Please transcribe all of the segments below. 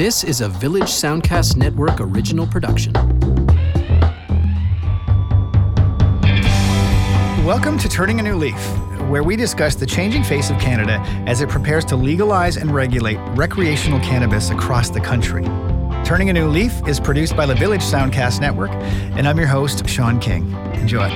This is a Village Soundcast Network original production. Welcome to Turning a New Leaf, where we discuss the changing face of Canada as it prepares to legalize and regulate recreational cannabis across the country. Turning a New Leaf is produced by the Village Soundcast Network, and I'm your host, Sean King. Enjoy.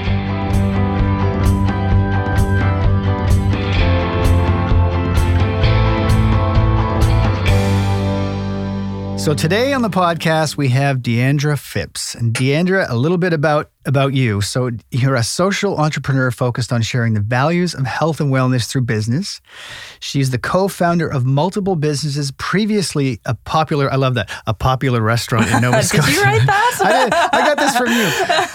So today on the podcast we have Deandra Phipps. And Deandra, a little bit about about you. So you're a social entrepreneur focused on sharing the values of health and wellness through business. She's the co-founder of multiple businesses, previously a popular, I love that, a popular restaurant in Nova Scotia. did you write that? I, did. I got this from you.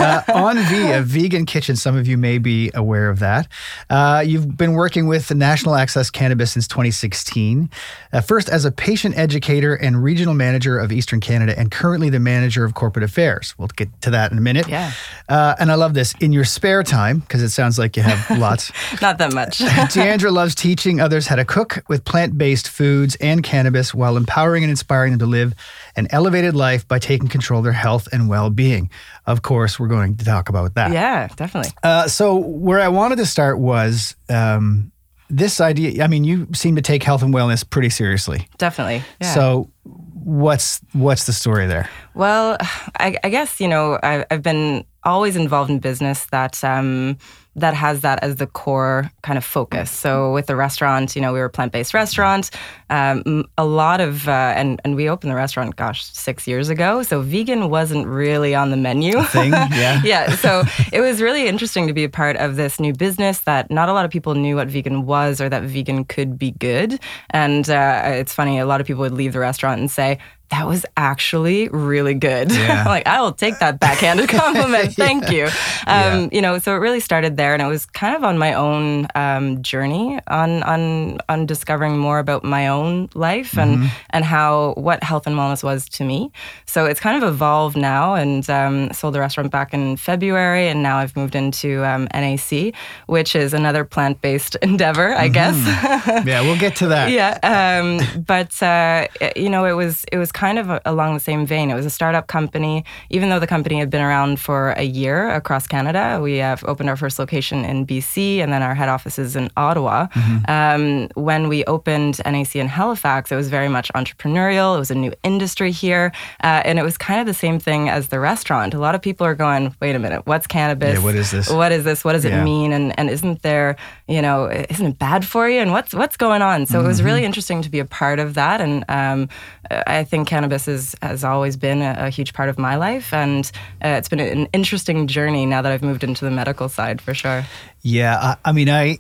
Uh, enVie, a vegan kitchen. Some of you may be aware of that. Uh, you've been working with the National Access Cannabis since 2016. Uh, first as a patient educator and regional manager of Eastern Canada, and currently the manager of corporate affairs. We'll get to that in a minute. Yeah. Uh, and I love this. In your spare time, because it sounds like you have lots. Not that much. Deandra loves teaching others how to cook with plant based foods and cannabis while empowering and inspiring them to live an elevated life by taking control of their health and well being. Of course, we're going to talk about that. yeah, definitely. Uh, so, where I wanted to start was um, this idea. I mean, you seem to take health and wellness pretty seriously. Definitely. Yeah. So, what's what's the story there? Well, I, I guess you know I, I've been always involved in business that um, that has that as the core kind of focus. So with the restaurant, you know, we were a plant based restaurant. Um, a lot of uh, and and we opened the restaurant, gosh, six years ago. So vegan wasn't really on the menu. Thing, yeah, yeah. So it was really interesting to be a part of this new business that not a lot of people knew what vegan was or that vegan could be good. And uh, it's funny, a lot of people would leave the restaurant and say, that was actually really good. Yeah. like I will take that backhanded compliment. Thank you. Um, Yeah. You know, so it really started there, and it was kind of on my own um, journey on on on discovering more about my own life and Mm-hmm. and how what health and wellness was to me. So it's kind of evolved now, and um, sold the restaurant back in February, and now I've moved into um, NAC, which is another plant based endeavor, I guess. yeah. We'll get to that. Yeah, um, but uh, you know, it was it was kind of along the same vein. It was a startup company, even though the company had been around for a year across Canada. We have opened our first location in BC, and then our head office is in Ottawa. Um, when we opened NAC in Halifax, it was very much entrepreneurial. It was a new industry here, uh, and it was kind of the same thing as the restaurant. A lot of people are going, "Wait a minute, what's cannabis? Yeah, what is this? What is this? What does Yeah. it mean? And and isn't there, you know, isn't it bad for you? And what's what's going on? So it was really interesting to be a part of that. And um, I think cannabis is, has always been a, a huge part of my life, and uh, it's been an interesting journey now that I've moved into the medical side for sure. Yeah, I, I mean, I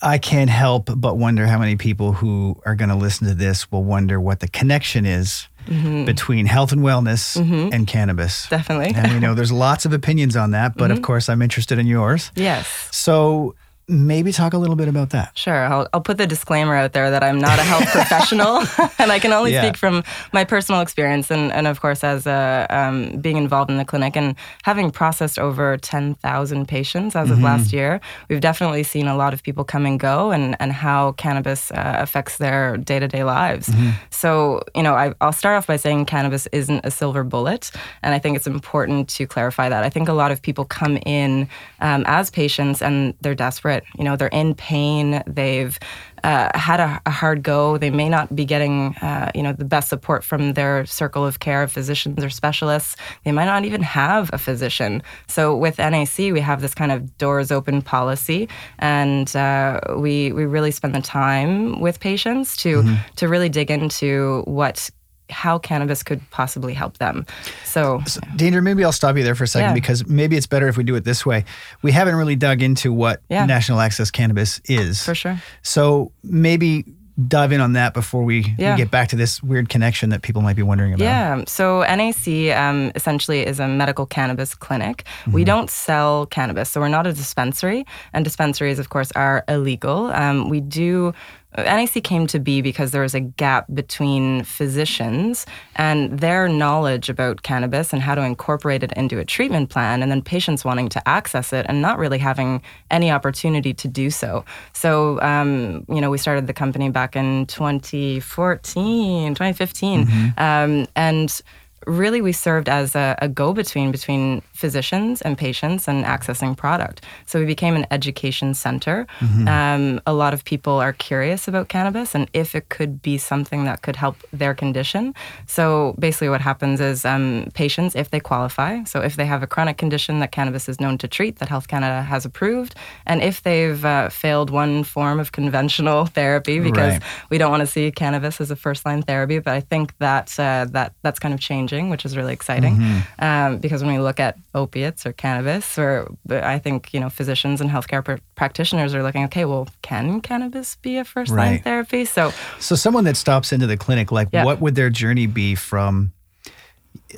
I can't help but wonder how many people who are going to listen to this will wonder what the connection is mm-hmm. between health and wellness mm-hmm. and cannabis. Definitely. And you know, there's lots of opinions on that, but of mm-hmm. course, I'm interested in yours. Yes. So maybe talk a little bit about that. Sure. I'll, I'll put the disclaimer out there that I'm not a health professional and I can only Yeah. speak from my personal experience and, and of course, as a, um, being involved in the clinic and having processed over 10,000 patients as of last year, we've definitely seen a lot of people come and go and, and how cannabis uh, affects their day to day lives. So, you know, I, I'll start off by saying cannabis isn't a silver bullet. And I think it's important to clarify that. I think a lot of people come in um, as patients and they're desperate. You know, they're in pain. They've uh, had a, a hard go. They may not be getting, uh, you know, the best support from their circle of care of physicians or specialists. They might not even have a physician. So with NAC, we have this kind of doors open policy, and uh, we we really spend the time with patients to to really dig into what how cannabis could possibly help them. So, Deandra, maybe I'll stop you there for a second Yeah. because maybe it's better if we do it this way. We haven't really dug into what Yeah. national access cannabis is. for sure. So maybe dive in on that before we, we get back to this weird connection that people might be wondering about. Yeah. So NAC um, essentially is a medical cannabis clinic. We don't sell cannabis, so we're not a dispensary, and dispensaries, of course, are illegal. Um, we do NAC came to be because there was a gap between physicians and their knowledge about cannabis and how to incorporate it into a treatment plan, and then patients wanting to access it and not really having any opportunity to do so. So, um, you know, we started the company back in 2014, 2015, mm-hmm. um, and really we served as a, a go between between physicians and patients and accessing product. So we became an education center. Mm-hmm. Um, a lot of people are curious about cannabis and if it could be something that could help their condition. So basically, what happens is um, patients, if they qualify, so if they have a chronic condition that cannabis is known to treat, that Health Canada has approved, and if they've uh, failed one form of conventional therapy, because right. we don't want to see cannabis as a first line therapy, but I think that uh, that that's kind of changing, which is really exciting. Mm-hmm. Um, because when we look at opiates or cannabis, or I think you know physicians and healthcare pr- practitioners are looking. Okay, well, can cannabis be a first line right. therapy? So, so someone that stops into the clinic, like, yeah. what would their journey be from?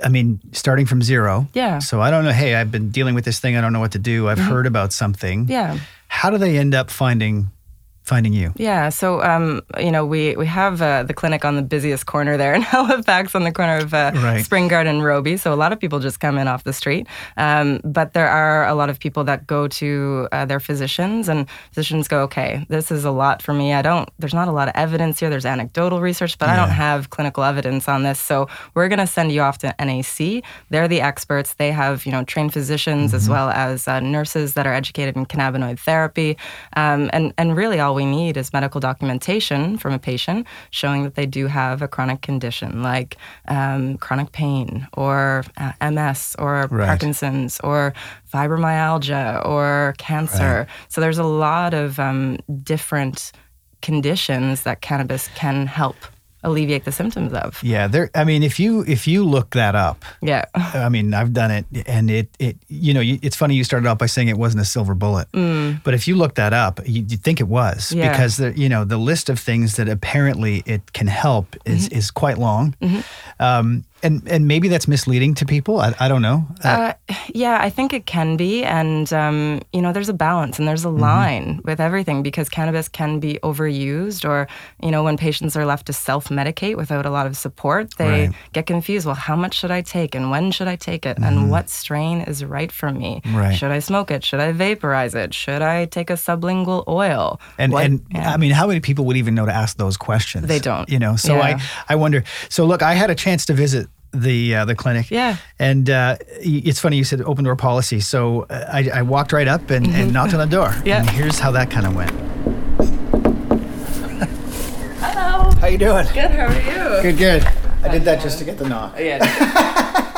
I mean, starting from zero. Yeah. So I don't know. Hey, I've been dealing with this thing. I don't know what to do. I've mm-hmm. heard about something. Yeah. How do they end up finding finding you? Yeah, so um, you know we we have uh, the clinic on the busiest corner there in Halifax, on the corner of uh, right. Spring Garden and Robie. So a lot of people just come in off the street, um, but there are a lot of people that go to uh, their physicians, and physicians go, "Okay, this is a lot for me. I don't. There's not a lot of evidence here. There's anecdotal research, but yeah. I don't have clinical evidence on this. So we're going to send you off to NAC. They're the experts. They have you know trained physicians mm-hmm. as well as uh, nurses that are educated in cannabinoid therapy, um, and and really all we need is medical documentation from a patient showing that they do have a chronic condition like um, chronic pain or uh, MS or right. Parkinson's or fibromyalgia or cancer. Right. So there's a lot of um, different conditions that cannabis can help alleviate the symptoms of. Yeah, there. I mean, if you if you look that up, yeah. I mean, I've done it, and it it you know, it's funny you started off by saying it wasn't a silver bullet, mm. but if you look that up, you, would think it was yeah. because the you know the list of things that apparently it can help is mm-hmm. is quite long. Mm-hmm. Um, and and maybe that's misleading to people. I, I don't know. Uh, uh, yeah, I think it can be, and um, you know, there's a balance and there's a mm-hmm. line with everything because cannabis can be overused, or you know, when patients are left to self-medicate without a lot of support, they right. get confused. Well, how much should I take, and when should I take it, mm-hmm. and what strain is right for me? Right. Should I smoke it? Should I vaporize it? Should I take a sublingual oil? And what, and yeah. I mean, how many people would even know to ask those questions? They don't. You know, so yeah. I I wonder. So look, I had a chance to visit the uh, the clinic. Yeah. And uh, it's funny you said open door policy. So uh, I, I walked right up and, mm-hmm. and knocked on the door. Yeah. And here's how that kind of went. Hello. How you doing? Good. How are you? Good. Good. I did that just to get the knock. Yeah.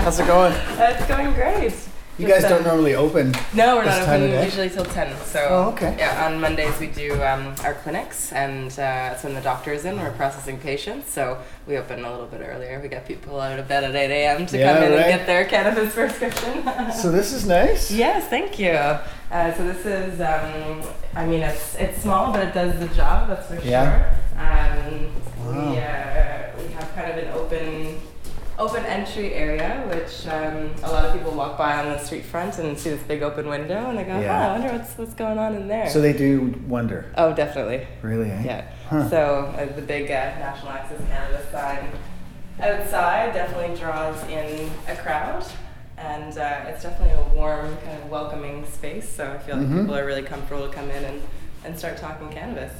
How's it going? It's going great. You guys don't normally open. No, we're not open usually till ten. So oh, okay. Yeah, on Mondays we do um, our clinics, and uh, that's when the doctor is in. We're processing patients, so we open a little bit earlier. We get people out of bed at eight a.m. to yeah, come in right. and get their cannabis prescription. so this is nice. Yes, thank you. Uh, so this is, um, I mean, it's it's small, but it does the job. That's for yeah. sure. Um, wow. we, uh, we have kind of an open open entry area, which um, a lot of people walk by on the street front and see this big open window, and they go, yeah. "Oh, I wonder what's what's going on in there." So they do wonder. Oh, definitely. Really? Eh? Yeah. Huh. So uh, the big uh, National Access Cannabis sign outside definitely draws in a crowd. And uh, it's definitely a warm, kind of welcoming space. So I feel like mm-hmm. people are really comfortable to come in and, and start talking cannabis.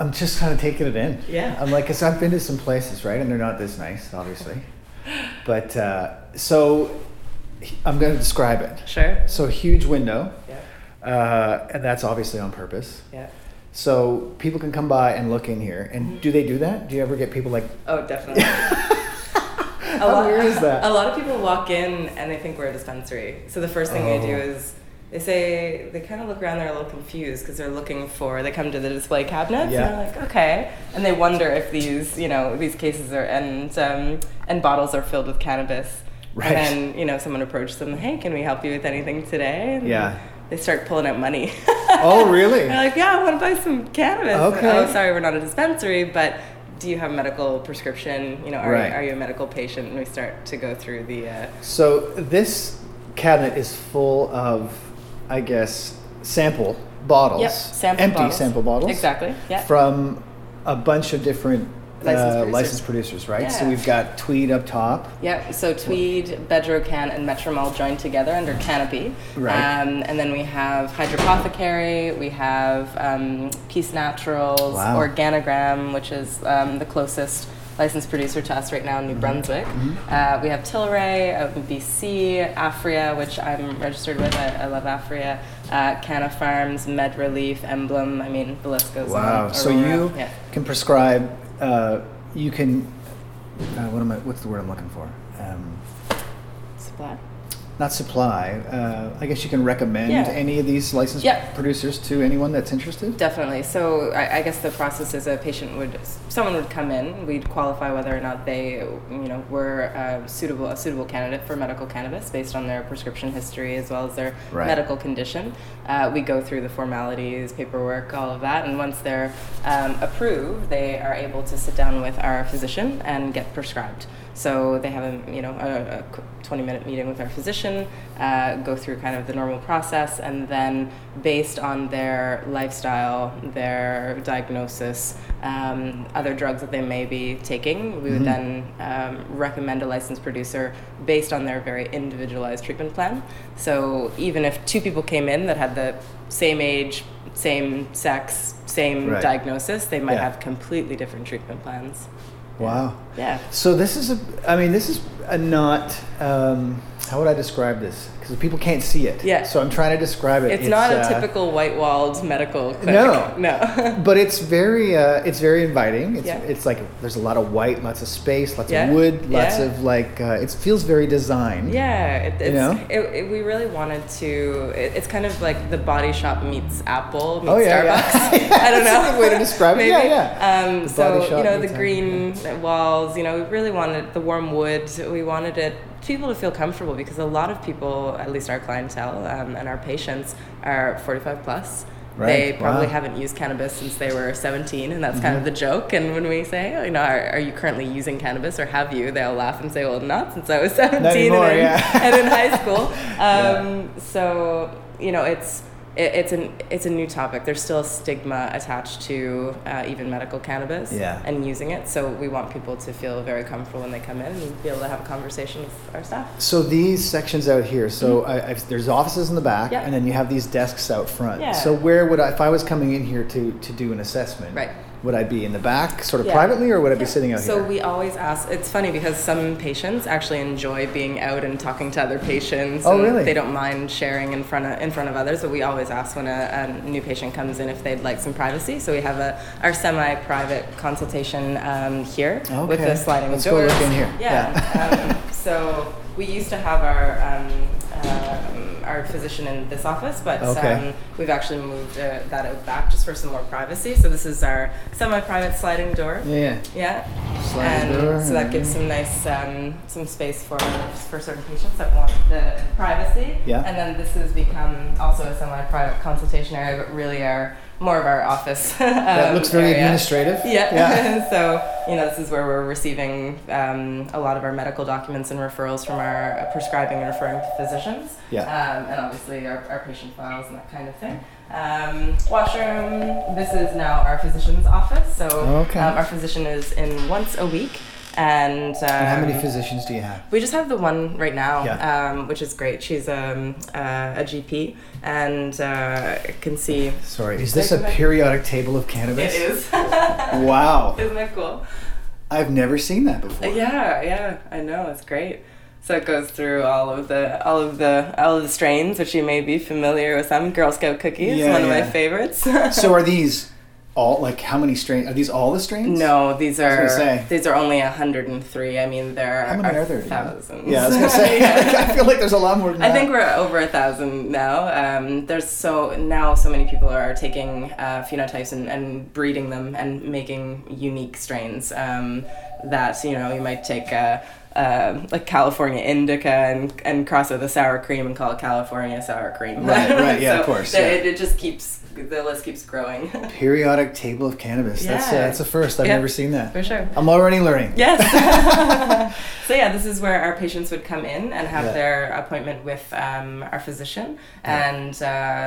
I'm just kind of taking it in. Yeah. I'm like, cause I've been to some places, right, and they're not this nice, obviously. but uh, so I'm going to describe it. Sure. So huge window. Yeah. Uh, and that's obviously on purpose. Yeah. So people can come by and look in here. And mm-hmm. do they do that? Do you ever get people like? Oh, definitely. How lot, weird is that? A lot of people walk in and they think we're a dispensary. So the first thing oh. they do oh. is they say they kind of look around they're a little confused because they're looking for they come to the display cabinets yeah. and they're like okay. And they wonder if these you know these cases are and um, and bottles are filled with cannabis. Right. and then you know someone approaches them hey can we help you with anything today? And yeah. they start pulling out money. Oh really? They're like yeah i want to buy some cannabis. Okay. Oh sorry we're not a dispensary but do you have a medical prescription? You know are, right. are you a medical patient? And we start to go through the uh, so this cabinet is full of I guess, sample bottles, Yep, sample empty bottles. sample bottles, Exactly. Yeah. from a bunch of different Licensed uh, producers. licensed producers, right? So we've got Tweed up top. Yep. so Tweed, Bedrocan, and Mettrum joined together under Canopy. Right. Um, and then we have Hydropothecary, we have um, Peace Naturals, Wow. Organigram, which is um, the closest licensed producer to us right now in Mm-hmm. New Brunswick. Uh, we have Tilray out in BC, Aphria, which I'm registered with. I, I love Aphria. Uh, Canna Farms, MedReleaf, Emblem. I mean, the list goes on. Wow. So you yeah. can prescribe. Uh, you can. Uh, what am I? What's the word I'm looking for? Um, Supply. Not supply. Uh, I guess you can recommend Yeah. any of these licensed producers to anyone that's interested. Definitely. So I, I guess the process is a patient would, someone would come in. We'd qualify whether or not they, you know, were uh, suitable, a suitable candidate for medical cannabis based on their prescription history as well as their Right. medical condition. Uh, we go through the formalities, paperwork, all of that, and once they're um, approved, they are able to sit down with our physician and get prescribed. So they have a you know a, a 20 minute meeting with our physician, uh, go through kind of the normal process, and then based on their lifestyle, their diagnosis, um, other drugs that they may be taking, we would then um, recommend a licensed producer based on their very individualized treatment plan. So even if two people came in that had the same age, same sex, same Right. diagnosis, they might Yeah. have completely different treatment plans. Wow. Yeah. So this is a. I mean, this is a not. Um, how would I describe this? Because people can't see it. Yeah. So I'm trying to describe it. It's, not a uh, typical white-walled medical clinic. No. No. But it's very. Uh, it's very inviting. It's, Yeah. it's like there's a lot of white, lots of space, lots Yeah. of wood, lots Yeah. of like. Uh, it feels very designed. Yeah, it, it's, know? It, it, we really wanted to. It, it's kind of like the Body Shop meets Apple meets Oh, yeah. Starbucks. I don't know. that's a way to describe it. Yeah, Maybe. yeah. Um, so you know the green walls. You know, we really wanted the warm wood. We wanted it people to feel comfortable because a lot of people, at least our clientele um, and our patients, are 45 plus. Right. They probably wow. Mm-hmm. haven't used cannabis since they were 17, and that's kind of the joke. And when we say, oh, you know, are, are you currently using cannabis or have you? They'll laugh and say, well, not since I was 17 anymore, and, in, yeah. and in high school. Yeah. Um, So, you know, it's it, it's an it's a new topic. There's still a stigma attached to uh, even medical cannabis Yeah. and using it. So we want people to feel very comfortable when they come in and be able to have a conversation with our staff. So these sections out here, so I, I, there's offices in the back, Mm-hmm. Yeah. and then you have these desks out front. Yeah. So where would I, if I was coming in here to to do an assessment, Right. Would I be in the back, sort of Yeah. privately, or would I be Yeah. sitting out so here? So we always ask. It's funny because some patients actually enjoy being out and talking to other patients. Oh, really? They don't mind sharing in front of in front of others. But we always ask when a, a new patient comes in if they'd like some privacy. So we have a our semi-private consultation um, here with the sliding Let's go doors. look in here. Yeah. um, so we used to have our. Um, um, our physician in this office, but Okay. um, we've actually moved uh, that out back just for some more privacy. So this is our semi-private sliding door. yeah. Yeah. Sliding and door so that gives some nice um, some space for for certain patients that want the privacy. Yeah. And then this has become also a semi-private consultation area, but really our more of our office. That um, looks very area. administrative. Yeah. Yeah. so you know, this is where we're receiving um, a lot of our medical documents and referrals from our prescribing and referring physicians. Yeah. Um, and obviously our, our patient files and that kind of thing. Um, washroom. This is now our physician's office. So Okay. um, our physician is in once a week. And, um, And how many physicians do you have? we just have the one right now, Yeah. um, which is great. She's um, uh, a GP and uh, can see. Sorry, is this a periodic table of cannabis? It is. Wow, Isn't that cool? I've never seen that before. Yeah, yeah, I know. It's great. So it goes through all of the all of the all of the strains, which you may be familiar with. Some Girl Scout cookies, Yeah, one of my favorites. So are these all like how many strains? Are these all the strains? no, these are these are only hundred and three. I mean, there How many are there? you know? thousands. Yeah, I was gonna say. I feel like there's a lot more than I that. think we're over a thousand now. Um, there's so now so many people are taking uh, phenotypes and, and breeding them and making unique strains um, that you know you might take uh, uh, like California indica and and cross it with a sour cream and call it California sour cream. Right, right, yeah, of course, yeah. It, it just keeps the list keeps growing. Periodic table of cannabis. That's uh, Yeah. that's a first. I've Yeah. never seen that. For sure. I'm already learning. Yes. so yeah, this is where our patients would come in and have Yeah. their appointment with um, our physician and uh,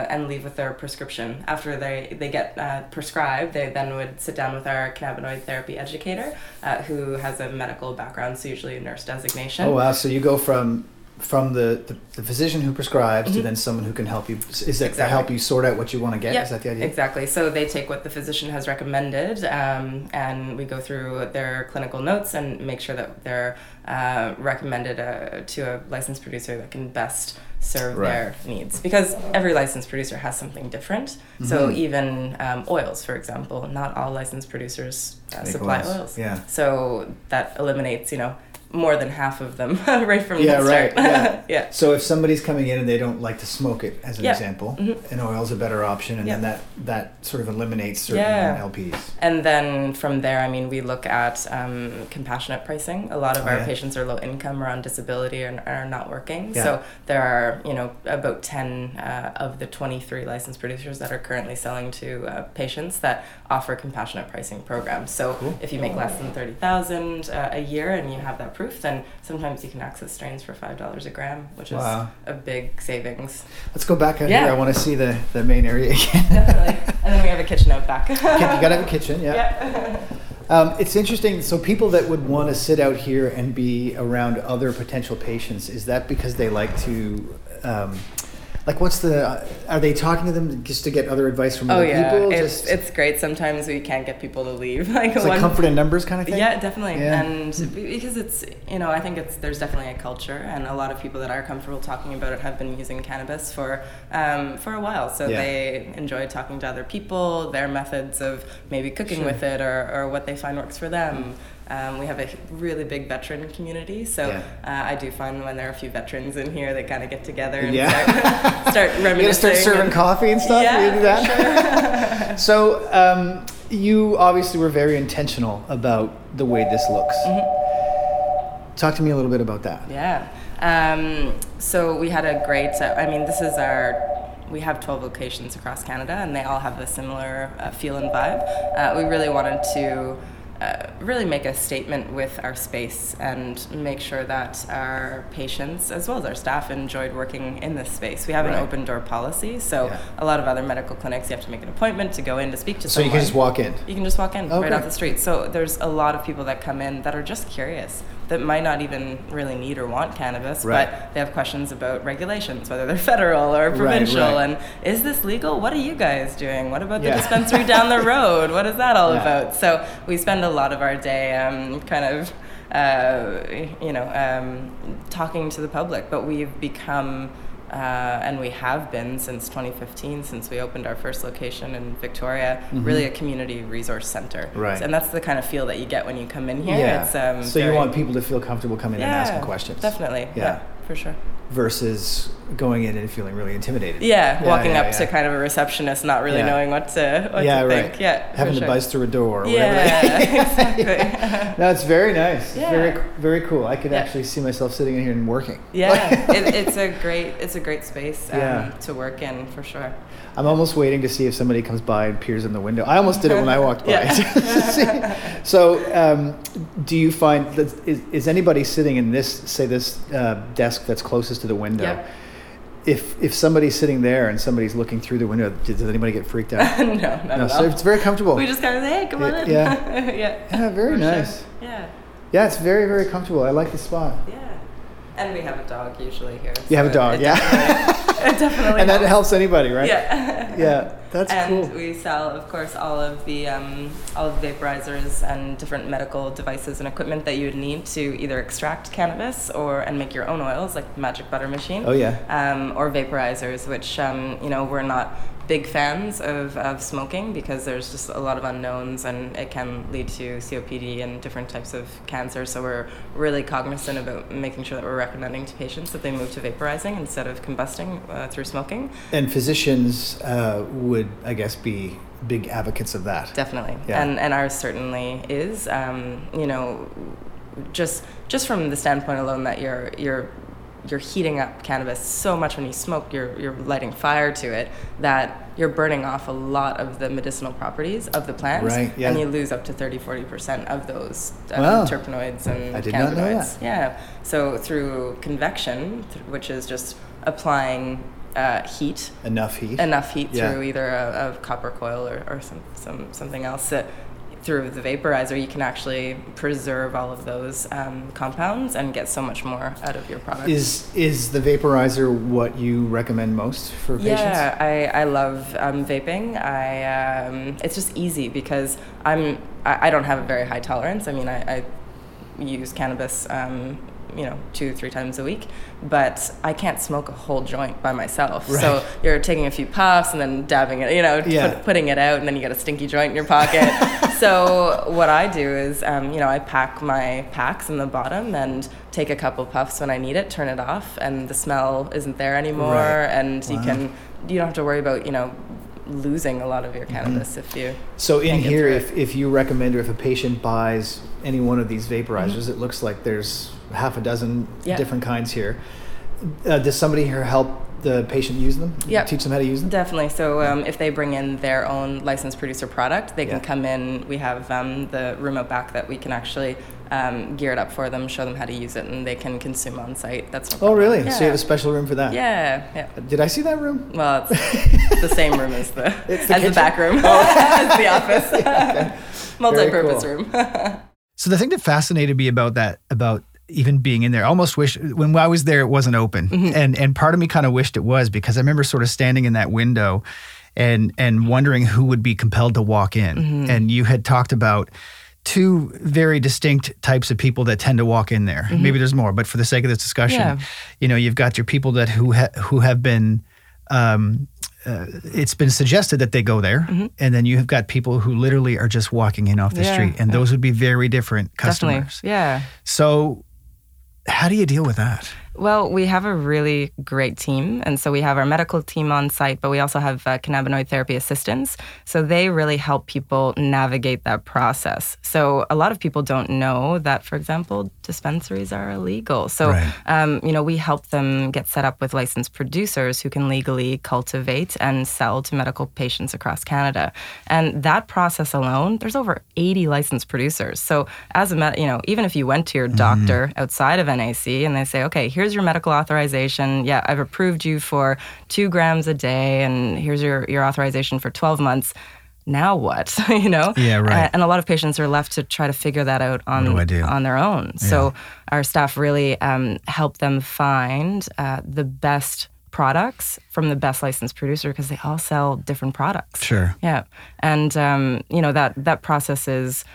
and leave with their prescription. After they they get uh, prescribed, they then would sit down with our cannabinoid therapy educator, uh, who has a medical background, so usually a nurse designation. Oh wow! So you go from from the, the, the physician who prescribes to then someone who can help you. Is that to Mm-hmm. Exactly. help you sort out what you want to get? Yeah, Is that the idea? Exactly. So they take what the physician has recommended, um, and we go through their clinical notes and make sure that they're uh, recommended uh, to a licensed producer that can best serve Right. their needs. Because every licensed producer has something different. So Mhm. even um, oils, for example, not all licensed producers uh, supply oils. oils. Yeah. So that eliminates, you know, more than half of them right from Yeah, the right, start. yeah. yeah. So if somebody's coming in and they don't like to smoke it, as an Yeah. example, Mhm. an oil's a better option, and then that that sort of eliminates certain Yeah. LPs. And then from there, I mean, we look at um, compassionate pricing. A lot of Oh, our patients are low income or on disability and are not working. Yeah. So there are, you know, about 10 uh, of the 23 licensed producers that are currently selling to uh, patients that offer compassionate pricing programs. So Cool. if you make less than 30,000 uh, a year and you have that proof, then sometimes you can access strains for $5 a gram, which is a big savings. Let's go back out Yeah. here. I want to see the, the main area again. Definitely. and then we have a kitchen out back. you gotta have a kitchen, yeah. yeah. Um, it's interesting. So people that would want to sit out here and be around other potential patients, is that because they like to, um, like, what's the? Are they talking to them just to get other advice from Oh other yeah, people? it's just it's great. Sometimes we can't get people to leave. Like it's like comfort in numbers kind of thing. Yeah, definitely. Yeah. And because it's you know I think it's there's definitely a culture, and a lot of people that are comfortable talking about it have been using cannabis for um, for a while. So Yeah. they enjoy talking to other people, their methods of maybe cooking Sure. with it, or, or what they find works for them. Um, we have a really big veteran community, so Yeah. uh, I do find when there are a few veterans in here, they kind of get together and Yeah. start, start reminiscing. start serving and- coffee and stuff. Yeah, you do that. so um, you obviously were very intentional about the way this looks. Mm-hmm. Talk to me a little bit about that. Yeah. Um, so we had a great, uh, I mean, this is our, we have 12 locations across Canada and they all have a similar uh, feel and vibe. Uh, we really wanted to uh, really make a statement with our space and make sure that our patients as well as our staff enjoyed working in this space. We have Right. an open door policy, so Yeah. a lot of other medical clinics you have to make an appointment to go in to speak to someone. So you can just walk in. You can just walk in Okay. right off the street. So there's a lot of people that come in that are just curious, that might not even really need or want cannabis, Right. but they have questions about regulations, whether they're federal or Right, provincial, right. and is this legal? What are you guys doing? What about the Yeah. dispensary down the road? What is that all Yeah. about? So we spend a lot of our day um, kind of. Uh, you know, um, talking to the public, but we've become uh, and we have been since 2015, since we opened our first location in Victoria, really a community resource center. Mm-hmm. Right. And that's the kind of feel that you get when you come in here. Yeah. It's, um, so you want people to feel comfortable coming in and asking questions. Definitely. Yeah. Yeah. for sure. Versus going in and feeling really intimidated. Yeah, Yeah, walking yeah, up yeah. to kind of a receptionist, not really Yeah. knowing what to what yeah, to right. think. Yeah, Having to sure. buzz through a door or Yeah, whatever. exactly. no, it's very nice. Yeah. Very, very cool. I could Yeah. actually see myself sitting in here and working. yeah, it, it's a great it's a great space um, Yeah. to work in for sure. I'm almost waiting to see if somebody comes by and peers in the window. I almost did it when I walked by. Yeah. so, um, do you find that is, is anybody sitting in this, say, this uh, desk that's closest to the window? Yep. If if somebody's sitting there and somebody's looking through the window, does anybody get freaked out? no, not no, at so all. it's very comfortable. We just kind of say, hey, come on in. Yeah. yeah. Yeah, very For sure. nice. Yeah. yeah, it's very very comfortable. I like the spot. Yeah. And we have a dog usually here. You have a dog, it yeah. Definitely, it definitely and that helps. helps anybody, right? Yeah. Yeah, that's and cool. And we sell, of course, all of the um, all of the vaporizers and different medical devices and equipment that you would need to either extract cannabis or and make your own oils, like the Magic Butter Machine. Oh, yeah. Um, or vaporizers, which um, you know we're not big fans of, of smoking because there's just a lot of unknowns and it can lead to COPD and different types of cancer. So we're really cognizant about making sure that we're recommending to patients that they move to vaporizing instead of combusting uh, through smoking. And physicians uh, would, I guess, be big advocates of that. Definitely, Yeah. and and ours certainly is. Um, you know, just just from the standpoint alone that you're you're you're heating up cannabis so much when you smoke, you're, you're lighting fire to it, that you're burning off a lot of the medicinal properties of the plant. Right, yeah. And you lose up to 30, 40% of those um, Wow. terpenoids and I did not know cannabinoids. that. Yeah. So through convection, th- which is just applying uh, heat, Enough heat. enough heat Yeah. through either a, a copper coil or, or some, some something else that through the vaporizer you can actually preserve all of those um, compounds and get so much more out of your product. Is is the vaporizer what you recommend most for patients? Yeah, I, I love um, vaping. I um, it's just easy because I'm I, I don't have a very high tolerance. I mean, I, I use cannabis, um, you know, two three times a week, but I can't smoke a whole joint by myself. So you're taking a few puffs and then dabbing it, you know, Yeah. put, putting it out, and then you get a stinky joint in your pocket. so what I do is, um, you know, I pack my packs in the bottom and take a couple puffs when I need it, turn it off, and the smell isn't there anymore, Right. and you can you don't have to worry about you know losing a lot of your cannabis if you So in here, if, if you recommend or if a patient buys any one of these vaporizers, it looks like there's half a dozen Mm-hmm. Yeah. different kinds here. Uh, does somebody here help the patient use them? Yeah. Teach them how to use them? Definitely. So um, if they bring in their own licensed producer product, they can Yeah. come in. We have um, the room out back that we can actually um, gear it up for them, show them how to use it, and they can consume on site. That's no Oh, really? Yeah. So you have a special room for that? yeah, yeah. Did I see that room? Well, it's the same room as the It's the as the back room, as the office, multi-purpose cool. room. So the thing that fascinated me about that, about even being in there, I almost wish when I was there it wasn't open, Mm-hmm. and and part of me kind of wished it was because I remember sort of standing in that window, and and wondering who would be compelled to walk in, Mm-hmm. and you had talked about two very distinct types of people that tend to walk in there. Maybe there's more, but for the sake of this discussion, Mm-hmm. Yeah. you know, you've got your people that who ha- who have been. Um, uh, it's been suggested that they go there, Mm-hmm. and then you have got people who literally are just walking in off the Yeah, street, and yeah. those would be very different customers. Definitely. Yeah. So, how do you deal with that? Well, we have a really great team. And so we have our medical team on site, but we also have uh, cannabinoid therapy assistants. So they really help people navigate that process. So a lot of people don't know that, for example, dispensaries are illegal. So, Right. um, you know, we help them get set up with licensed producers who can legally cultivate and sell to medical patients across Canada. And that process alone, there's over 80 licensed producers. So as a, med- you know, even if you went to your doctor outside of NAC and they say, okay, here's your medical authorization. Yeah, I've approved you for two grams a day, and here's your, your authorization for 12 months. Now what? you know? Yeah, right. And a lot of patients are left to try to figure that out on do I do? on their own. So our staff really um, help them find uh, the best products from the best licensed producer because they all sell different products. Sure. Yeah, and um, you know that that process is.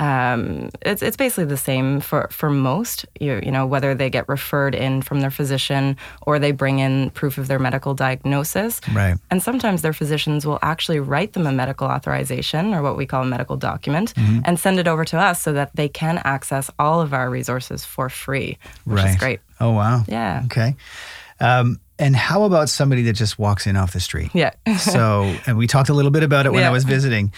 Um, it's it's basically the same for for most. You you know whether they get referred in from their physician or they bring in proof of their medical diagnosis. Right. And sometimes their physicians will actually write them a medical authorization or what we call a medical document Mm-hmm. and send it over to us so that they can access all of our resources for free, which right. is great. Oh wow. Yeah. Okay. Um, and how about somebody that just walks in off the street? Yeah. so, and we talked a little bit about it when I was visiting.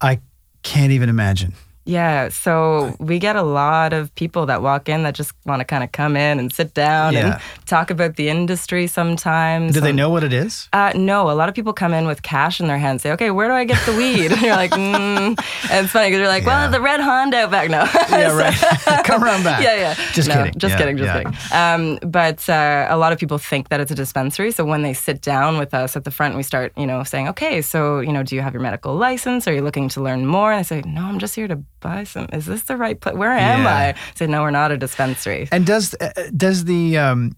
I can't even imagine. Yeah, so we get a lot of people that walk in that just want to kind of come in and sit down Yeah. and talk about the industry sometimes. Do they know what it is? Uh, no, a lot of people come in with cash in their hands. Say, okay, where do I get the weed? and you're like, mm. and it's funny because you're like, Yeah. well, the red Honda out back. now. Yeah, right. Come around back. yeah, yeah. Just No, kidding. Just Yeah, kidding. Just kidding. Um, but uh, a lot of people think that it's a dispensary. So when they sit down with us at the front, we start, you know, saying, okay, so you know, do you have your medical license? Are you looking to learn more? And I say, no, I'm just here to buy some. Is this the right place? Where am Yeah. I? I say, no, we're not a dispensary. And does uh, does the um,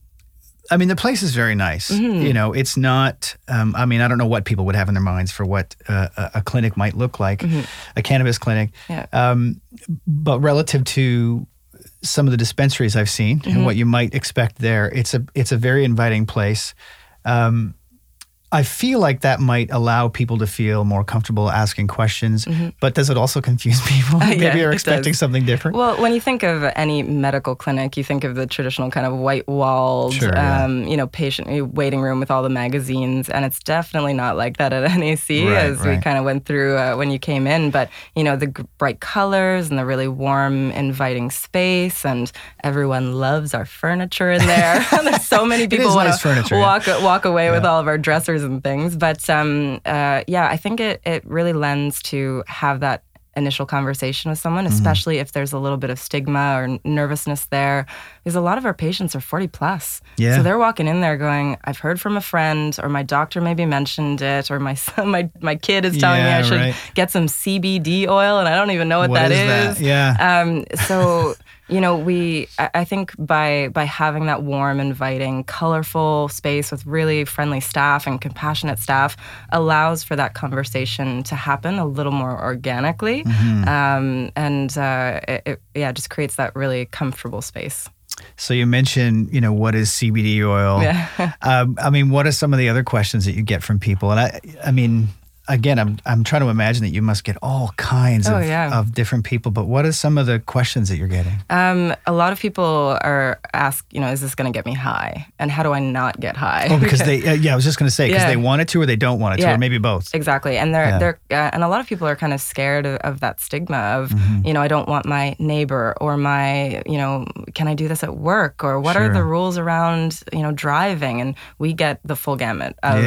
I mean, the place is very nice. Mm-hmm. You know, it's not. Um, I mean, I don't know what people would have in their minds for what uh, a, clinic might look like, a cannabis clinic. Mm-hmm. Yeah. Um, but relative to some of the dispensaries I've seen Mm-hmm. and what you might expect there, it's a it's a very inviting place. Um, I feel like that might allow people to feel more comfortable asking questions, but does it also confuse people? Maybe Yeah, you're expecting something different. Well, when you think of any medical clinic, you think of the traditional kind of white walled, Sure, yeah. um, you know, patient waiting room with all the magazines, and it's definitely not like that at NAC, Right, as we kind of went through uh, when you came in. But you know, the g- bright colors and the really warm, inviting space, and everyone loves our furniture in there. There's so many people want nice to yeah. walk walk away with all of our dressers and things. But um, uh, yeah, I think it it really lends to have that initial conversation with someone, Mm-hmm. especially if there's a little bit of stigma or nervousness there. Because a lot of our patients are 40 plus. Yeah. So they're walking in there going, I've heard from a friend, or my doctor maybe mentioned it, or my son, my, my kid is telling me I should right. get some CBD oil, and I don't even know what, What that is is. that? Yeah. Um, so you know, we I I think by by having that warm, inviting, colorful space with really friendly staff and compassionate staff allows for that conversation to happen a little more organically, Mm-hmm. um, and uh, it, it yeah just creates that really comfortable space. So you mentioned, you know, what is CBD oil? Yeah. um, I mean, what are some of the other questions that you get from people? And I, I mean, again, I'm I'm trying to imagine that you must get all kinds Oh, of, yeah. of different people. But what are some of the questions that you're getting? Um, a lot of people are ask, you know, is this going to get me high, and how do I not get high? Oh, because they, uh, yeah, I was just going to say because Yeah. they want it to or they don't want it to, Yeah. or maybe both. Exactly, and they're they're uh, and a lot of people are kind of scared of, of that stigma of Mm-hmm. you know I don't want my neighbor or my you know can I do this at work or what Sure. are the rules around you know driving and we get the full gamut of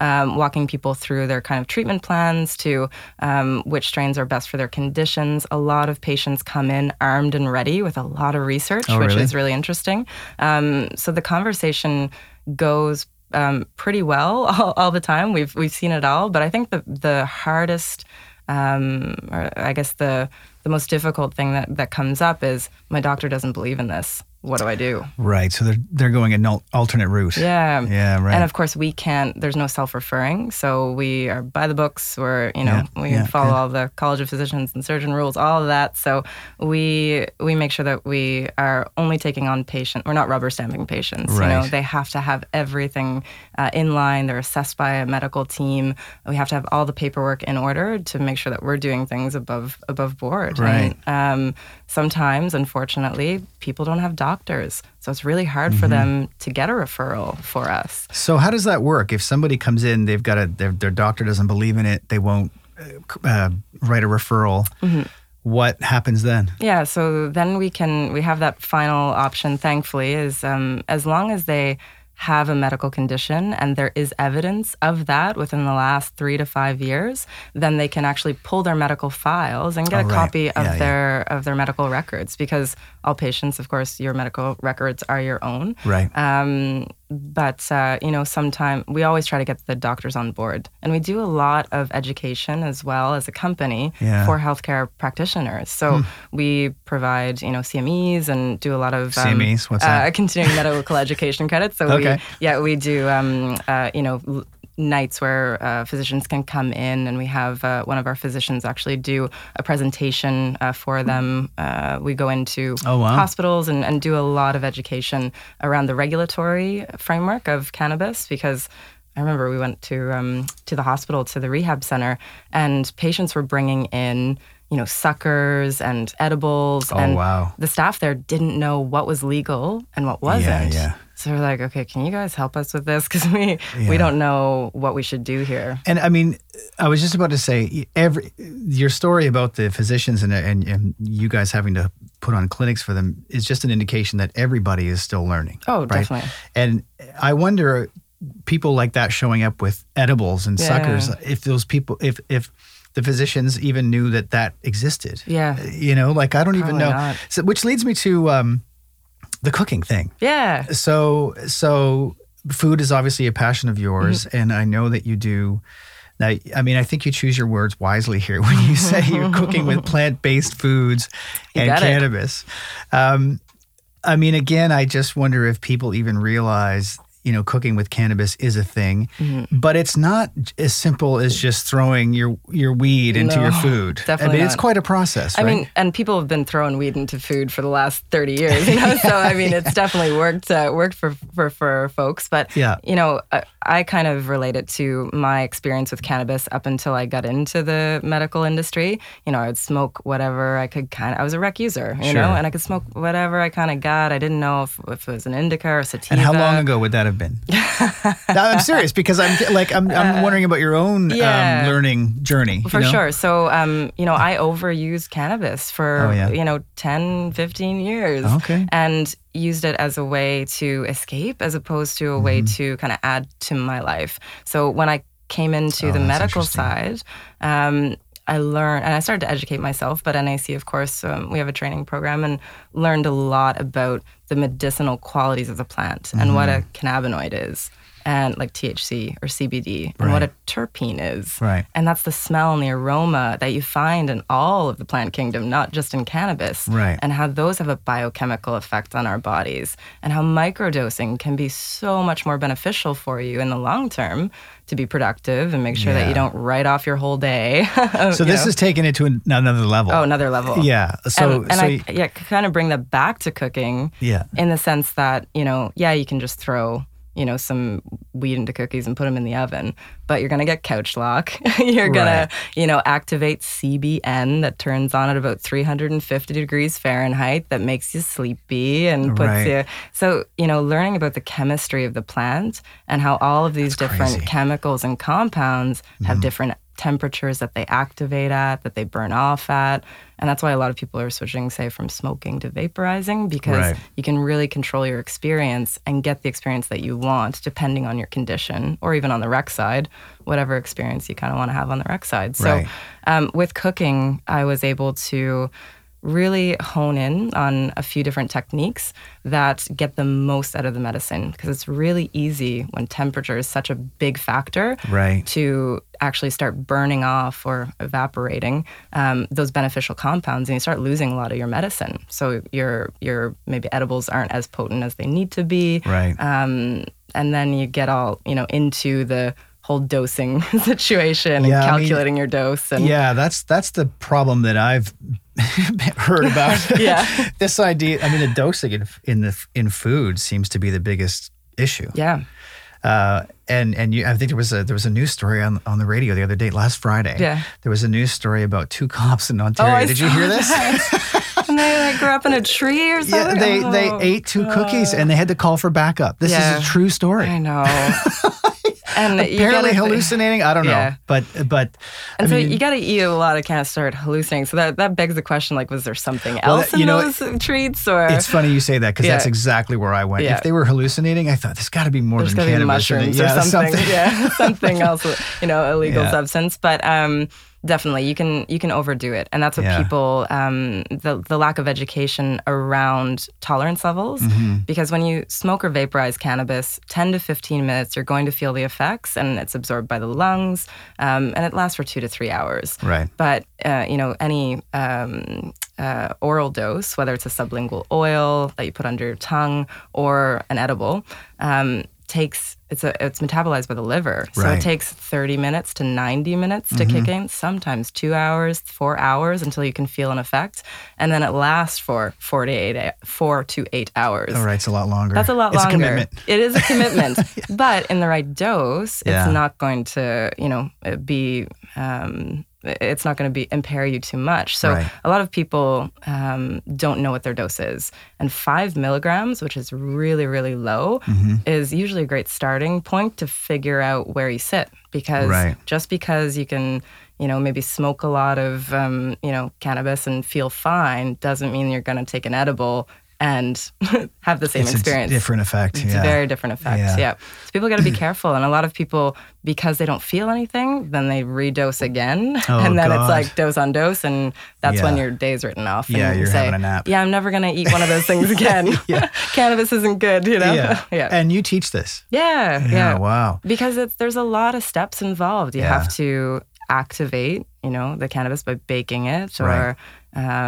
um, walking people through their kind of treatment plans to um, which strains are best for their conditions. A lot of patients come in armed and ready with a lot of research, Oh, which really? is really interesting. Um, so the conversation goes um, pretty well all, all the time. We've we've seen it all, but I think the the hardest, um, or I guess the the most difficult thing that that comes up is my doctor doesn't believe in this. What do I do? Right. So they're they're going an alternate route. Yeah. Yeah. Right. And of course, we can't. There's no self-referring, so we are by the books. We're you know Yeah, we yeah, follow good. all the College of Physicians and Surgeon rules, all of that. So we we make sure that we are only taking on patient. We're not rubber stamping patients. Right. You know, they have to have everything uh, in line. They're assessed by a medical team. We have to have all the paperwork in order to make sure that we're doing things above above board. Right. And, um, sometimes, unfortunately, people don't have doctors, so it's really hard Mm-hmm. for them to get a referral for us. So how does that work? If somebody comes in, they've got a their, their doctor doesn't believe in it, they won't uh, uh, write a referral. Mm-hmm. What happens then? Yeah, so then we can we have that final option. Thankfully, is um, as long as they have a medical condition and there is evidence of that within the last three to five years, then they can actually pull their medical files and get Oh, a right. copy of Yeah, yeah. their of their medical records. Because all patients, of course, your medical records are your own. Right. Um, but uh, you know, sometimes we always try to get the doctors on board, and we do a lot of education as well as a company Yeah. Hmm. for healthcare practitioners. So we provide you know CMEs and do a lot of um, CMEs? What's uh, that? continuing medical education credits. So Okay. we yeah we do um, uh, you know. Nights where uh, physicians can come in, and we have uh, one of our physicians actually do a presentation uh, for them. Uh, we go into Oh, wow. hospitals and, and do a lot of education around the regulatory framework of cannabis because I remember we went to um, to the hospital to the rehab center and patients were bringing in you know suckers and edibles Oh, and wow. the staff there didn't know what was legal and what wasn't. yeah. So we're like, okay, can you guys help us with this because we Yeah. we don't know what we should do here. And I mean, I was just about to say every your story about the physicians and, and and you guys having to put on clinics for them is just an indication that everybody is still learning. Oh, right? definitely. And I wonder, people like that showing up with edibles and Yeah. suckers, if those people, if if the physicians even knew that that existed. Yeah. You know, like I don't even know. So, which leads me to um, the cooking thing. Yeah. So, so food is obviously a passion of yours, Mm-hmm. and I know that you do. Now, I mean, I think you choose your words wisely here when you say you're cooking with plant-based foods You and cannabis. Um, I mean, again, I just wonder if people even realize, you know, cooking with cannabis is a thing, Mm-hmm. but it's not as simple as just throwing your your weed into No, your food. Definitely I mean, it's quite a process, I right? mean, and people have been throwing weed into food for the last thirty years, you know. so I mean, it's definitely worked uh, worked for, for for folks. But Yeah. you know, I, I kind of relate it to my experience with cannabis up until I got into the medical industry. You know, I would smoke whatever I could. Kind of, I was a rec user, you Sure. know, and I could smoke whatever I kind of got. I didn't know if, if it was an indica or sativa. and how long ago would that have been? no, I'm serious because I'm like I'm I'm wondering about your own Uh, yeah. um, learning journey. you For know? sure. So, um, you know, I overused cannabis for, Oh, yeah. you know, 10, 15 years. Okay. And used it as a way to escape as opposed to a way Mm-hmm. to kind of add to my life. So when I came into Oh, the medical side, um, I learned, and I started to educate myself, but NAC, of course, um, we have a training program and learned a lot about the medicinal qualities of the plant and what a Mm-hmm. cannabinoid is. And like THC or CBD, and what a terpene is. Right. And that's the smell and the aroma that you find in all of the plant kingdom, not just in cannabis. Right. And how those have a biochemical effect on our bodies, and how microdosing can be so much more beneficial for you in the long term to be productive and make sure that you don't write off your whole day. So this is taking it to an- another level. oh another level. Yeah. So and, and so I y- yeah kind of bring that back to cooking. Yeah. In the sense that you know, yeah, you can just throw you know some weed into cookies and put them in the oven, but you're gonna get couch lock. you're gonna you know activate CBN that turns on at about 350 degrees Fahrenheit that makes you sleepy and puts Right. you. So you know, learning about the chemistry of the plant and how all of these different crazy. chemicals and compounds have mm-hmm. different temperatures that they activate at, that they burn off at. And that's why a lot of people are switching, say, from smoking to vaporizing because Right. you can really control your experience and get the experience that you want depending on your condition or even on the rec side, whatever experience you kind of want to have on the rec side. So Right. um, with cooking, I was able to really hone in on a few different techniques that get the most out of the medicine because it's really easy when temperature is such a big factor Right. to actually start burning off or evaporating um, those beneficial compounds and you start losing a lot of your medicine so your your maybe edibles aren't as potent as they need to be Right. um, and then you get all you know into the whole dosing situation and Yeah, I mean- calculating your dose and Yeah, that's that's the problem that I've heard about. Yeah. this idea. I mean, the dosing in, in the in food seems to be the biggest issue. yeah Uh, and and you, I think there was a there was a news story on on the radio the other day, last Friday. Yeah. There was a news story about two cops in Ontario. Oh, Did you hear this? and they like grew up in a tree or something they they Oh, ate two cookies and they had to call for backup. This Yeah. is a true story. i know and Apparently gotta- hallucinating. I don't know, Yeah. but but And I so mean, you got to eat a lot of of start hallucinating. So that, that begs the question: like, was there something Well, else that- you in know, those treats, or It's funny you say that because that's exactly where I went. Yeah. If they were hallucinating, I thought there's got to be more there's than cannabis it. mushrooms Yeah, or something, yeah, something else, you know, illegal Yeah. substance. But um, definitely, you can you can overdo it, and that's what Yeah. people um, the the lack of education around tolerance levels. Mm-hmm. Because when you smoke or vaporize cannabis, ten to fifteen minutes, you're going to feel the effects, and it's absorbed by the lungs, um, and it lasts for two to three hours. Right. But uh, you know, any um, uh, oral dose, whether it's a sublingual oil that you put under your tongue or an edible, um, takes it's a it's metabolized by the liver. So Right. it takes 30 minutes to 90 minutes to kick in. Sometimes two hours, four hours until you can feel an effect, and then it lasts for four to eight four to eight hours. All right, it's a lot longer. That's a lot it's longer. a commitment. It is a commitment, but in the right dose, Yeah. it's not going to, you know, be. Um, it's not going to be impair you too much. So Right. a lot of people um, don't know what their dose is, and five milligrams, which is really really low, Mm-hmm. is usually a great starting point to figure out where you sit. Because Right. just because you can, you know, maybe smoke a lot of, um, you know, cannabis and feel fine doesn't mean you're going to take an edible and have the same it's experience. a different effect. It's yeah. a very different effect. Yeah. Yeah. So people got to be careful. And a lot of people, because they don't feel anything, then they redose again. Oh, and then God. it's like dose on dose. And that's when your day's written off. Yeah, and you you're say, having a nap. Yeah, I'm never going to eat one of those things again. Cannabis isn't good, you know? Yeah. yeah. And you teach this. yeah. Yeah, Yeah. wow. Because it's, there's a lot of steps involved. You Yeah. have to activate, you know, the cannabis by baking it or, Right.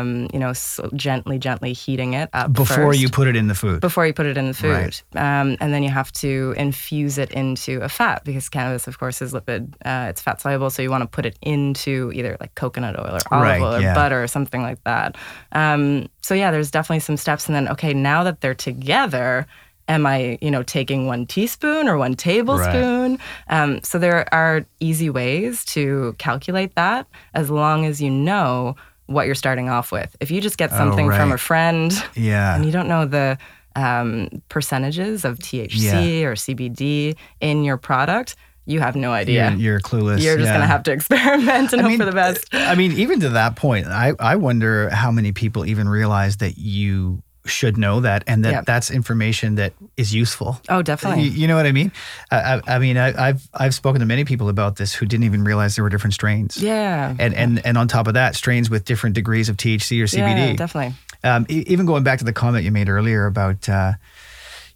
um, you know, s gently, gently heating it up Before first you put it in the food. before you put it in the food. Right. Um, and then you have to infuse it into a fat because cannabis, of course, is lipid. Uh, it's fat soluble, so you want to put it into either like coconut oil or olive Right, oil or yeah. butter or something like that. Um, so yeah, there's definitely some steps. And then okay, now that they're together. Am I, you know, taking one teaspoon or one tablespoon? Um, so there are easy ways to calculate that as long as you know what you're starting off with. If you just get something from Oh, right. a friend yeah. and you don't know the um, percentages of THC or CBD in your product, you have no idea. You're, you're clueless. You're just yeah. gonna have to experiment and I hope mean, for the best. I mean, even to that point, I, I wonder how many people even realize that you should know that and that Yep. that's information that is useful. Oh, definitely. you know what I mean? I, I, I mean, I, I've I've spoken to many people about this who didn't even realize there were different strains. Yeah. And, and and on top of that, strains with different degrees of THC or CBD. Yeah, definitely. Um, even going back to the comment you made earlier about, uh,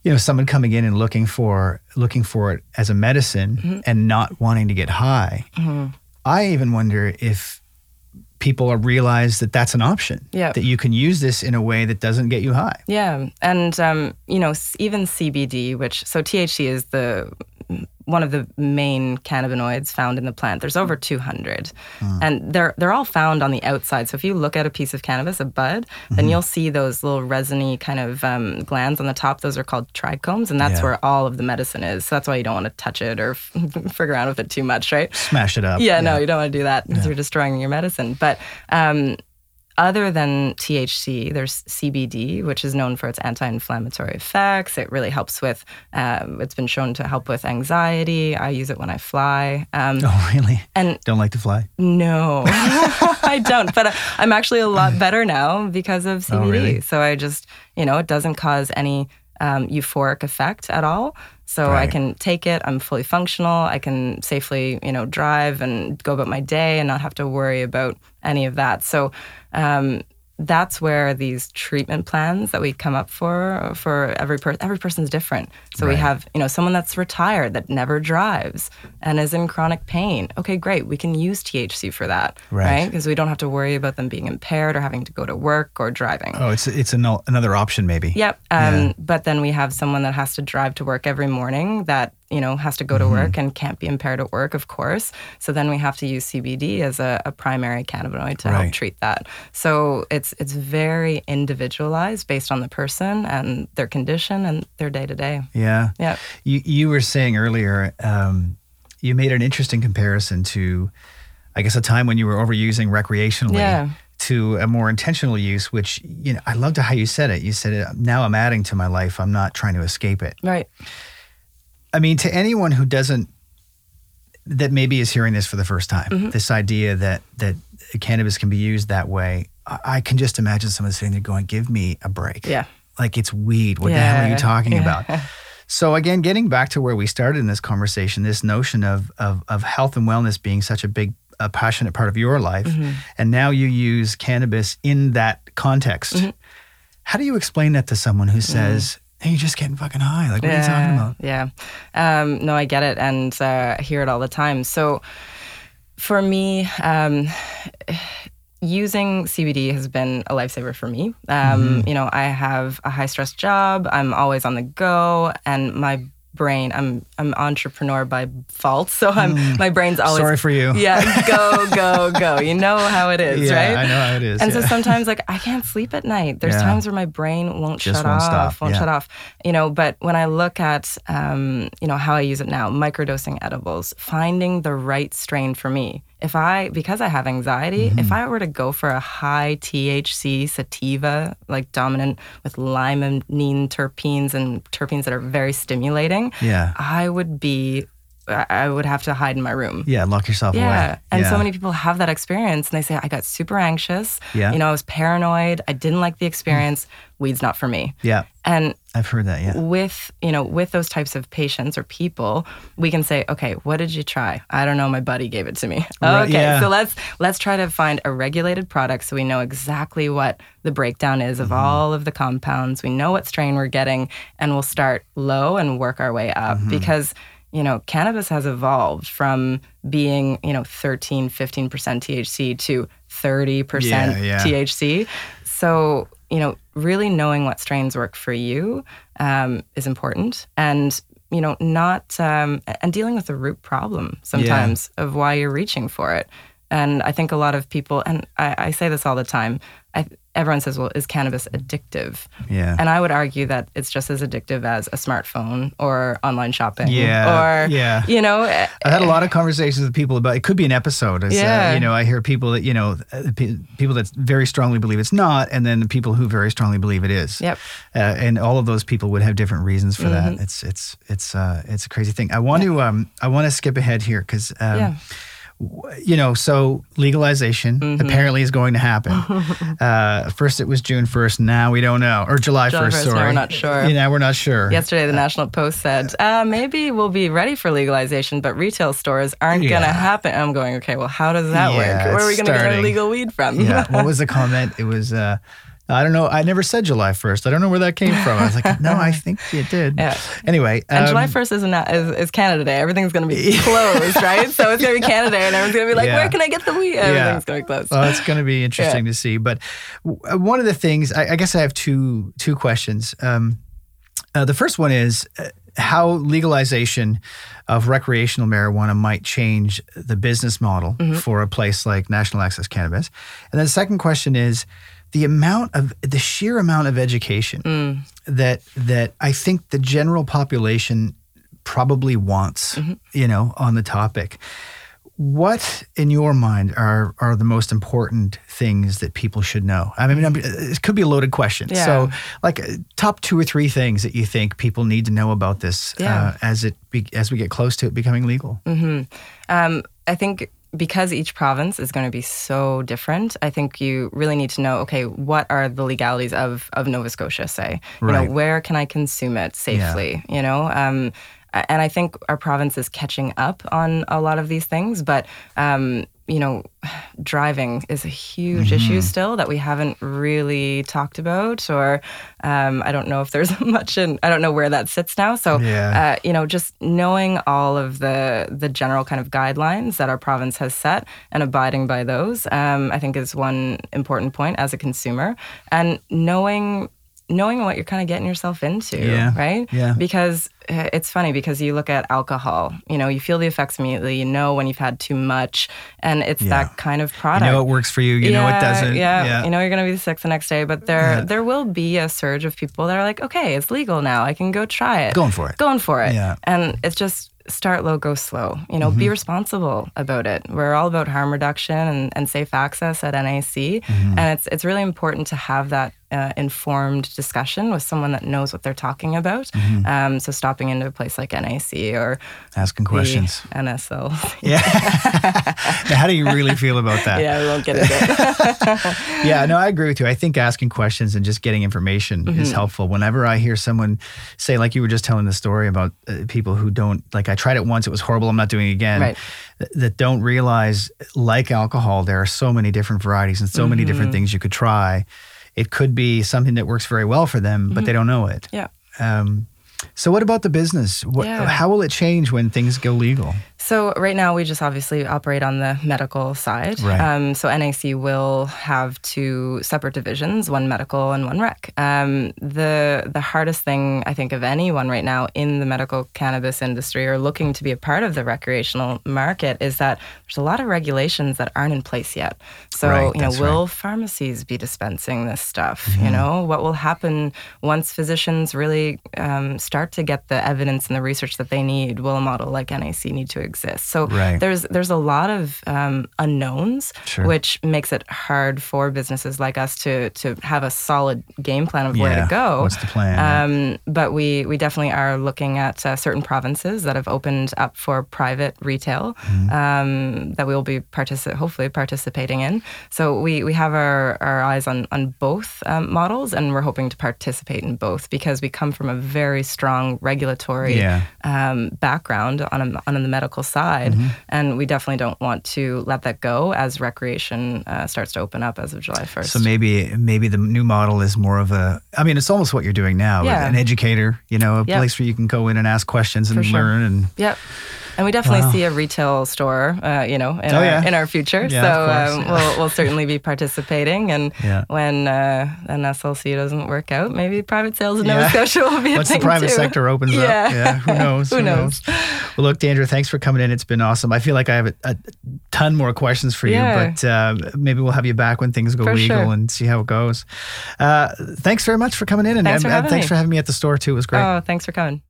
you know, someone coming in and looking for looking for it as a medicine Mm-hmm. and not wanting to get high. I even wonder if people are realize that that's an option. Yeah. That you can use this in a way that doesn't get you high. Yeah, and um, you know, even CBD, which so THC is the one of the main cannabinoids found in the plant. There's over 200, and they're they're all found on the outside. So if you look at a piece of cannabis, a bud, then you'll see those little resiny kind of um, glands on the top. Those are called trichomes, and that's Yeah. where all of the medicine is. So that's why you don't want to touch it or figure out with it too much, right? Smash it up. Yeah, no, you don't want to do that because you're destroying your medicine. But um, other than THC, there's CBD, which is known for its anti-inflammatory effects. It really helps with. Um, it's been shown to help with anxiety. I use it when I fly. Um, Oh, really? And Don't like to fly? no, I don't. But I'm actually a lot better now because of CBD. Oh, really? So I just, you know, it doesn't cause any um, euphoric effect at all. So I can take it. I'm fully functional. I can safely, you know, drive and go about my day and not have to worry about any of that. So um, that's where these treatment plans that we come up for for every person every person's different. So we have you know someone that's retired that never drives and is in chronic pain. Okay, great. We can use THC for that, Right. right? Because we don't have to worry about them being impaired or having to go to work or driving. Oh, it's it's an, another option maybe. Yep. Um, Yeah. But then we have someone that has to drive to work every morning that, you know, has to go to Mm-hmm. work and can't be impaired at work, of course. So then we have to use CBD as a, a primary cannabinoid to Right. help treat that. So it's it's very individualized based on the person and their condition and their day to day. Yeah. yeah. You you were saying earlier, um, you made an interesting comparison to, I guess, a time when you were overusing recreationally Yeah. to a more intentional use. Which you know, I loved how you said it. You said, "Now I'm adding to my life. I'm not trying to escape it." Right. I mean, to anyone who doesn't, that maybe is hearing this for the first time, Mm-hmm. this idea that that cannabis can be used that way, I, I can just imagine someone sitting there going, "Give me a break." Yeah. like it's weed. What the hell are you talking yeah. about? So again, getting back to where we started in this conversation, this notion of of, of health and wellness being such a big, a passionate part of your life, Mm-hmm. and now you use cannabis in that context. Mm-hmm. How do you explain that to someone who says, "Hey, you're just getting fucking high"? Like, what are you talking about? Yeah. Um, no, I get it. And uh, I hear it all the time. So for me, um, using CBD has been a lifesaver for me. Um, You know, I have a high stress job, I'm always on the go, and my brain i'm i'm entrepreneur by fault so i'm my brain's always Sorry for you. yeah go go go you know how it is Yeah, right I know how it is, and so sometimes like i can't sleep at night there's Yeah. times where my brain won't Just shut won't off stop, won't yeah. shut off you know but when i look at um, you know how i use it now microdosing edibles finding the right strain for me if i because i have anxiety Mm-hmm. if i were to go for a high thc sativa like dominant with limonene terpenes and terpenes that are very stimulating Yeah. i would be I would have to hide in my room. Yeah, lock yourself Yeah. away. And yeah. so many people have that experience and they say, I got super anxious. Yeah. You know, I was paranoid. I didn't like the experience. Weed's not for me. Yeah, And I've heard that. Yeah. with, you know, with those types of patients or people, we can say, okay, what did you try? I don't know. My buddy gave it to me. Right, okay. yeah. So let's let's try to find a regulated product so we know exactly what the breakdown is of Mm-hmm. all of the compounds. We know what strain we're getting and we'll start low and work our way up Mm-hmm. because you know, cannabis has evolved from being, you know, 13, 15% THC to 30% Yeah, yeah. THC. So, you know, really knowing what strains work for you um, is important. And, you know, not, um, and dealing with the root problem sometimes of why you're reaching for it. And I think a lot of people, and I, I say this all the time, I, everyone says, well, is cannabis addictive? Yeah. And I would argue that it's just as addictive as a smartphone or online shopping. Yeah, Or, yeah. you know, eh, I've had a lot of conversations with people about it. Could be an episode. As, uh, Yeah. you know, I hear people that you know, uh, people that very strongly believe it's not, and then the people who very strongly believe it is. Yep. Uh, and all of those people would have different reasons for that. Mm-hmm. It's it's it's uh, it's a crazy thing. I want to um I want to skip ahead here because um, Yeah. You know, so legalization Mm-hmm. apparently is going to happen. uh, first, it was June first. Now we don't know, or July July first. 1st, now Sorry, we're not sure. Yeah, now we're not sure. Yesterday, the National Post said, uh, maybe we'll be ready for legalization, but retail stores aren't going to happen. I'm going, okay, well, how does that Yeah, work? Where are we going to get our legal weed from? yeah. What was the comment? It was, uh, I don't know. I never said July 1st. I don't know where that came from. I was like, no, I think it did. Yeah. Anyway. And um, July 1st is, not, is, is Canada Day. Everything's going to be closed, right? So it's going to be Canada Day, and everyone's going to be like, Yeah. where can I get the weed? Everything's going to be closed. Well, it's going to be interesting to see. But uh, one of the things, I, I guess I have two two questions. Um, uh, the first one is uh, how legalization of recreational marijuana might change the business model for a place like National Access Cannabis. And then the second question is the amount of the sheer amount of education that that I think the general population probably wants, you know, on the topic. What, in your mind, are are the most important things that people should know? I mean, I'm- it could be a loaded question. Yeah. So, like, uh, top two or three things that you think people need to know about this Yeah. uh, as it be, as we get close to it becoming legal. Um, I think because each province is going to be so different, I think you really need to know okay, what are the legalities of, of Nova Scotia, say? You know, where can I consume it safely? You know? Um, and I think our province is catching up on a lot of these things, but um, you know, driving is a huge issue still that we haven't really talked about, or um, I don't know if there's much in. I don't know where that sits now. So, Yeah. uh, you know, just knowing all of the the general kind of guidelines that our province has set and abiding by those, um, I think is one important point as a consumer, and knowing knowing what you're kind of getting yourself into, Yeah. right? Yeah. Because uh, it's funny because you look at alcohol, you know, you feel the effects immediately. You know when you've had too much, and it's Yeah. that kind of product. You know it works for you. You know it doesn't. Yeah, you know you're gonna be sick the next day, but there Yeah. there will be a surge of people that are like, okay, it's legal now. I can go try it. Going for it. Going for it. Yeah. And it's just start low, go slow. You know, Mm-hmm. be responsible about it. We're all about harm reduction and, and safe access at NAC, Mm-hmm. and it's it's really important to have that uh, informed discussion with someone that knows what they're talking about. Mm-hmm. Um, so stopping into a place like NAC or Asking questions. NSL. Yeah. how do you really feel about that? yeah, we won't get into it. yeah, no, I agree with you. I think asking questions and just getting information Mm-hmm. is helpful. Whenever I hear someone say, like you were just telling the story about uh, people who don't, like, I tried it once, it was horrible, I'm not doing it again, Right. th- that don't realize, like alcohol, there are so many different varieties and so many Mm-hmm. different things you could try. It could be something that works very well for them, but they don't know it. yeah. Um, so, what about the business? What, Yeah. How will it change when things go legal? So right now we just obviously operate on the medical side. Right. Um, so NAC will have two separate divisions, one medical and one rec. Um, the the hardest thing I think of anyone right now in the medical cannabis industry or looking to be a part of the recreational market is that there's a lot of regulations that aren't in place yet. So Right, you know, will right. pharmacies be dispensing this stuff? Mm-hmm. You know, what will happen once physicians really um, start to get the evidence and the research that they need? Will a model like NAC need to exist? So Right. there's there's a lot of um, unknowns, Sure. which makes it hard for businesses like us to to have a solid game plan of where Yeah. to go. What's the plan? Um, but we we definitely are looking at uh, certain provinces that have opened up for private retail Mm-hmm. um, that we will be partici- hopefully participating in. So we, we have our, our eyes on on both um, models, and we're hoping to participate in both because we come from a very strong regulatory Yeah. um, background on, a, on the medical side, and we definitely don't want to let that go as recreation uh, starts to open up as of July first. So maybe maybe the new model is more of a. I mean, it's almost what you're doing now. Yeah. An educator, you know, a Yep. place where you can go in and ask questions and For sure. learn. And Yep. And we definitely Wow. see a retail store, uh, you know, in, Oh, our, yeah. in our future. Yeah, so um, we'll, we'll certainly be participating. And when uh, NSLC doesn't work out, maybe private sales in. Nova Scotia will be a once the private too. sector opens up, Yeah. who knows? Who knows? Well, look, Deandra, thanks for coming in. It's been awesome. I feel like I have a, a ton more questions for Yeah. you, but uh, maybe we'll have you back when things go For legal sure. and see how it goes. Uh, thanks very much for coming in, and, Thanks for and- and thanks for having me at the store too. It was great. Oh, thanks for coming.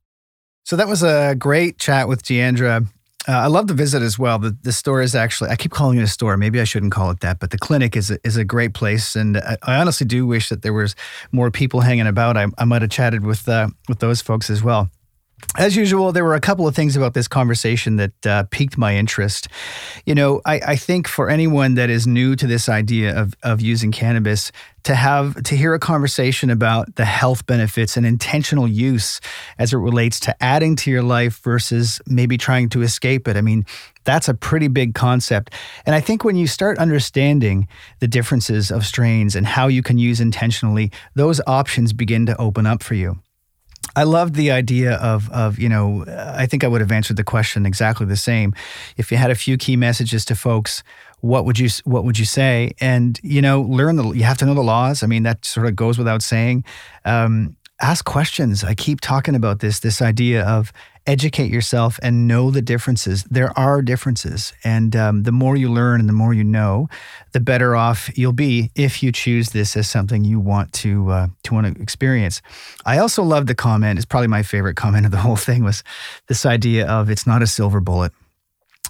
So that was a great chat with Deandra. Uh, I love the visit as well. The, the store is actually, I keep calling it a store. Maybe I shouldn't call it that, but the clinic is a, is a great place. And I, I honestly do wish that there was more people hanging about. I, I might have chatted with, uh, with those folks as well. As usual, there were a couple of things about this conversation that uh, piqued my interest. You know, I, I think for anyone that is new to this idea of, of using cannabis, to have to hear a conversation about the health benefits and intentional use as it relates to adding to your life versus maybe trying to escape it. I mean, that's a pretty big concept. And I think when you start understanding the differences of strains and how you can use intentionally, those options begin to open up for you. I loved the idea of of you know I think I would have answered the question exactly the same. If you had a few key messages to folks what would you what would you say? And you know learn the you have to know the laws. I mean that sort of goes without saying. Um, ask questions I keep talking about this this idea of educate yourself and know the differences there are differences and um, the more you learn and the more you know the better off you'll be if you choose this as something you want to uh, to want to experience I also love the comment. It's probably my favorite comment of the whole thing was this idea of it's not a silver bullet.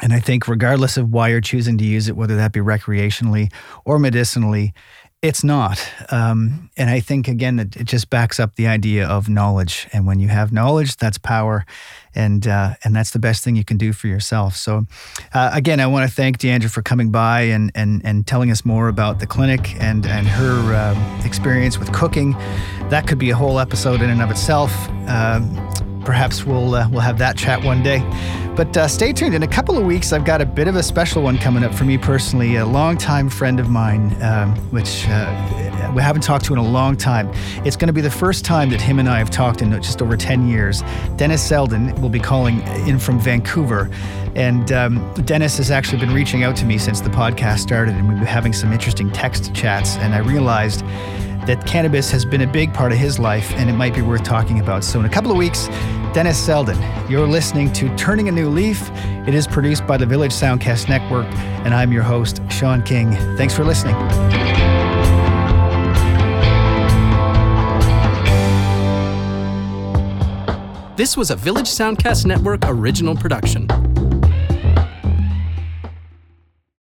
And I think regardless of why you're choosing to use it, whether that be recreationally or medicinally, it's not. Um, and I think again that it just backs up the idea of knowledge. And when you have knowledge, that's power, and uh, and that's the best thing you can do for yourself. So, uh, again, I want to thank Deandra for coming by and and and telling us more about the clinic and and her um, experience with cooking. That could be a whole episode in and of itself. Um, perhaps we'll uh, we'll have that chat one day. But uh, stay tuned. In a couple of weeks, I've got a bit of a special one coming up for me personally. A longtime friend of mine, um, which uh, we haven't talked to in a long time. It's going to be the first time that him and I have talked in just over 10 years. Dennis Selden will be calling in from Vancouver. And um, Dennis has actually been reaching out to me since the podcast started, and we've been having some interesting text chats. And I realized that cannabis has been a big part of his life and it might be worth talking about. So, in a couple of weeks, Dennis Selden, you're listening to Turning a New Leaf. It is produced by the Village Soundcast Network, and I'm your host, Sean King. Thanks for listening. This was a Village Soundcast Network original production.